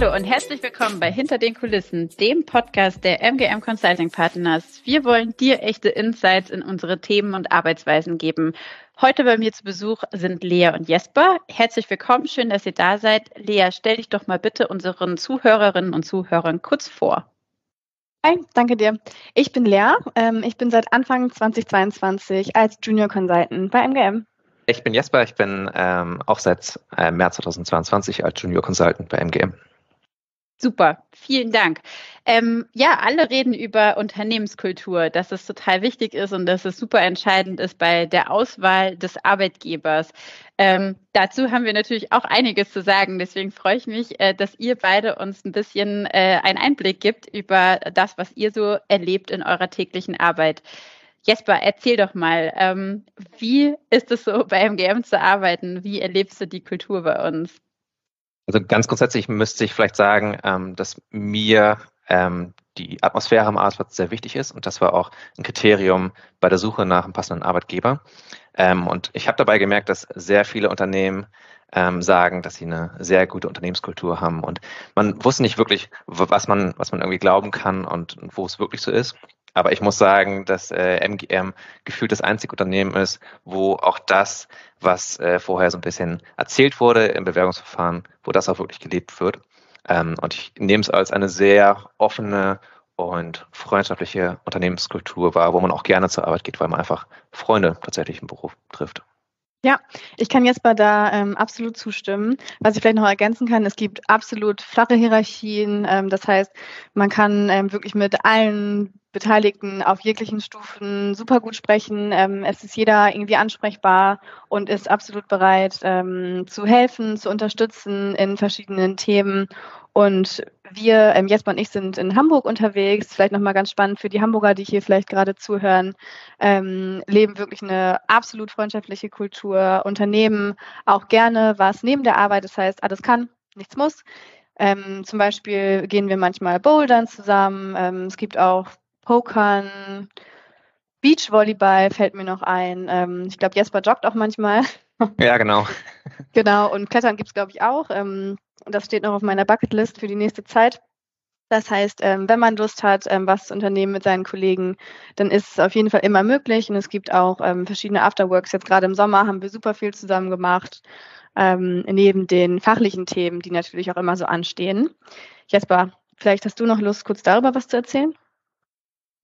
Hallo und herzlich willkommen bei Hinter den Kulissen, dem Podcast der MGM Consulting Partners. Wir wollen dir echte Insights in unsere Themen und Arbeitsweisen geben. Heute bei mir zu Besuch sind Lea und Jesper. Herzlich willkommen, schön, dass ihr da seid. Lea, stell dich doch mal bitte unseren Zuhörerinnen und Zuhörern kurz vor. Hi, danke dir. Ich bin Lea. Ähm, ich bin seit Anfang 2022 als Junior Consultant bei MGM. Ich bin Jesper, ich bin ähm, auch seit äh, März 2022 als Junior Consultant bei MGM. Super, vielen Dank. Ähm, ja, alle reden über Unternehmenskultur, dass es total wichtig ist und dass es super entscheidend ist bei der Auswahl des Arbeitgebers. Ähm, dazu haben wir natürlich auch einiges zu sagen. Deswegen freue ich mich, äh, dass ihr beide uns ein bisschen äh, einen Einblick gibt über das, was ihr so erlebt in eurer täglichen Arbeit. Jesper, erzähl doch mal, ähm, wie ist es so bei MGM zu arbeiten? Wie erlebst du die Kultur bei uns? Also ganz grundsätzlich müsste ich vielleicht sagen, ähm, dass mir ähm, die Atmosphäre am Arbeitsplatz sehr wichtig ist und das war auch ein Kriterium bei der Suche nach einem passenden Arbeitgeber. Ähm, und ich habe dabei gemerkt, dass sehr viele Unternehmen ähm, sagen, dass sie eine sehr gute Unternehmenskultur haben und man wusste nicht wirklich, was man, was man irgendwie glauben kann und, und wo es wirklich so ist. Aber ich muss sagen, dass äh, MGM gefühlt das einzige Unternehmen ist, wo auch das, was äh, vorher so ein bisschen erzählt wurde im Bewerbungsverfahren, wo das auch wirklich gelebt wird. Ähm, und ich nehme es als eine sehr offene und freundschaftliche Unternehmenskultur wahr, wo man auch gerne zur Arbeit geht, weil man einfach Freunde tatsächlich im Beruf trifft. Ja, ich kann Jesper da ähm, absolut zustimmen. Was ich vielleicht noch ergänzen kann, es gibt absolut flache Hierarchien. Ähm, das heißt, man kann ähm, wirklich mit allen Beteiligten auf jeglichen Stufen super gut sprechen. Ähm, es ist jeder irgendwie ansprechbar und ist absolut bereit ähm, zu helfen, zu unterstützen in verschiedenen Themen. Und wir, ähm, Jesper und ich, sind in Hamburg unterwegs. Vielleicht nochmal ganz spannend für die Hamburger, die hier vielleicht gerade zuhören, ähm, leben wirklich eine absolut freundschaftliche Kultur, Unternehmen auch gerne was neben der Arbeit. Das heißt, alles kann, nichts muss. Ähm, zum Beispiel gehen wir manchmal bouldern zusammen. Ähm, es gibt auch Pokern, Beachvolleyball fällt mir noch ein. Ähm, ich glaube, Jesper joggt auch manchmal. Ja, genau. genau, und Klettern gibt es, glaube ich, auch. Ähm, das steht noch auf meiner Bucketlist für die nächste Zeit. Das heißt, ähm, wenn man Lust hat, ähm, was zu unternehmen mit seinen Kollegen, dann ist es auf jeden Fall immer möglich. Und es gibt auch ähm, verschiedene Afterworks. Jetzt gerade im Sommer haben wir super viel zusammen gemacht, neben den fachlichen Themen, die natürlich auch immer so anstehen. Jesper, vielleicht hast du noch Lust, kurz darüber was zu erzählen?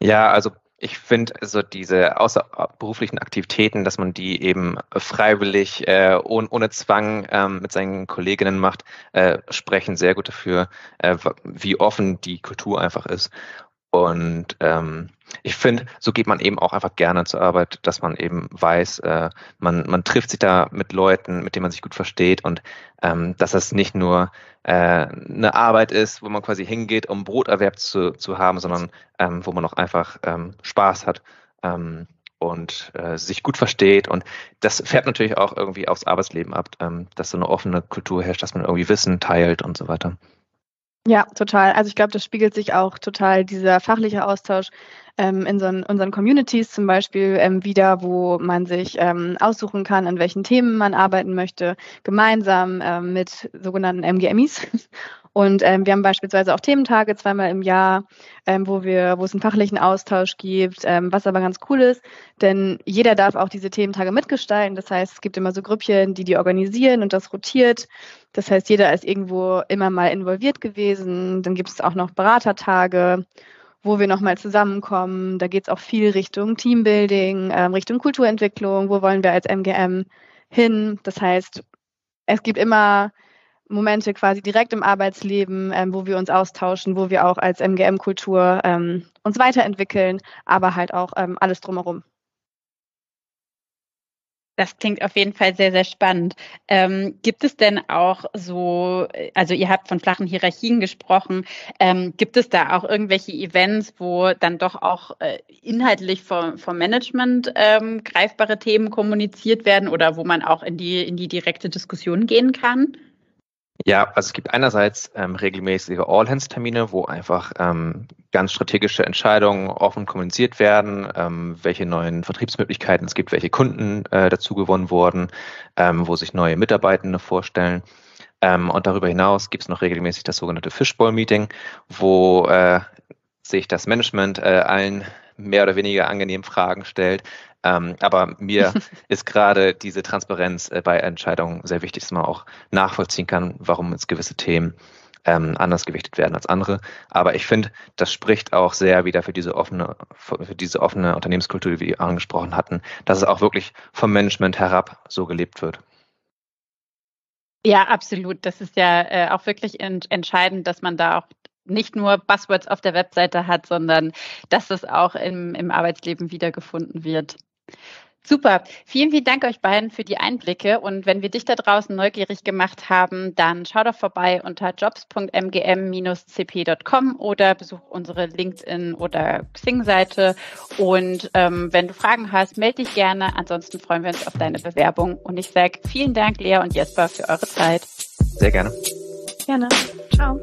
Ja, also ich finde so diese außerberuflichen Aktivitäten, dass man die eben freiwillig, äh, ohne, ohne Zwang ähm, mit seinen Kolleginnen macht, äh, sprechen sehr gut dafür, äh, wie offen die Kultur einfach ist. Und ähm, ich finde, so geht man eben auch einfach gerne zur Arbeit, dass man eben weiß, äh, man, man trifft sich da mit Leuten, mit denen man sich gut versteht und ähm, dass das nicht nur äh, eine Arbeit ist, wo man quasi hingeht, um Broterwerb zu, zu haben, sondern ähm, wo man auch einfach ähm, Spaß hat ähm, und äh, sich gut versteht. Und das fährt natürlich auch irgendwie aufs Arbeitsleben ab, ähm, dass so eine offene Kultur herrscht, dass man irgendwie Wissen teilt und so weiter. Ja, total. Also ich glaube, das spiegelt sich auch total dieser fachliche Austausch ähm, in so unseren Communities zum Beispiel ähm, wieder, wo man sich ähm, aussuchen kann, an welchen Themen man arbeiten möchte, gemeinsam ähm, mit sogenannten MGMIs. Und ähm, wir haben beispielsweise auch Thementage zweimal im Jahr, ähm, wo wir, wo es einen fachlichen Austausch gibt, ähm, was aber ganz cool ist, denn jeder darf auch diese Thementage mitgestalten. Das heißt, es gibt immer so Grüppchen, die die organisieren und das rotiert. Das heißt, jeder ist irgendwo immer mal involviert gewesen. Dann gibt es auch noch Beratertage, wo wir nochmal zusammenkommen. Da geht es auch viel Richtung Teambuilding, ähm, Richtung Kulturentwicklung. Wo wollen wir als MGM hin? Das heißt, es gibt immer Momente quasi direkt im Arbeitsleben, ähm, wo wir uns austauschen, wo wir auch als MGM-Kultur ähm, uns weiterentwickeln, aber halt auch ähm, alles drumherum. Das klingt auf jeden Fall sehr, sehr spannend. Ähm, gibt es denn auch so, also ihr habt von flachen Hierarchien gesprochen, ähm, gibt es da auch irgendwelche Events, wo dann doch auch äh, inhaltlich vom, vom Management ähm, greifbare Themen kommuniziert werden oder wo man auch in die, in die direkte Diskussion gehen kann? Ja, also es gibt einerseits ähm, regelmäßige All-Hands-Termine, wo einfach ähm, ganz strategische Entscheidungen offen kommuniziert werden, ähm, welche neuen Vertriebsmöglichkeiten es gibt, welche Kunden äh, dazu gewonnen wurden, ähm, wo sich neue Mitarbeitende vorstellen. Ähm, und darüber hinaus gibt es noch regelmäßig das sogenannte Fishbowl-Meeting, wo äh, sich das Management äh, allen mehr oder weniger angenehmen Fragen stellt. Ähm, aber mir ist gerade diese Transparenz äh, bei Entscheidungen sehr wichtig, dass man auch nachvollziehen kann, warum jetzt gewisse Themen ähm, anders gewichtet werden als andere. Aber ich finde, das spricht auch sehr wieder für diese offene, für diese offene Unternehmenskultur, die wir angesprochen hatten, dass es auch wirklich vom Management herab so gelebt wird. Ja, absolut. Das ist ja äh, auch wirklich ent entscheidend, dass man da auch nicht nur Buzzwords auf der Webseite hat, sondern dass es auch im, im Arbeitsleben wiedergefunden wird. Super. Vielen, vielen Dank euch beiden für die Einblicke. Und wenn wir dich da draußen neugierig gemacht haben, dann schau doch vorbei unter jobs.mgm-cp.com oder besuch unsere LinkedIn- oder Xing-Seite. Und ähm, wenn du Fragen hast, melde dich gerne. Ansonsten freuen wir uns auf deine Bewerbung. Und ich sage vielen Dank, Lea und Jesper, für eure Zeit. Sehr gerne. Gerne. Ciao.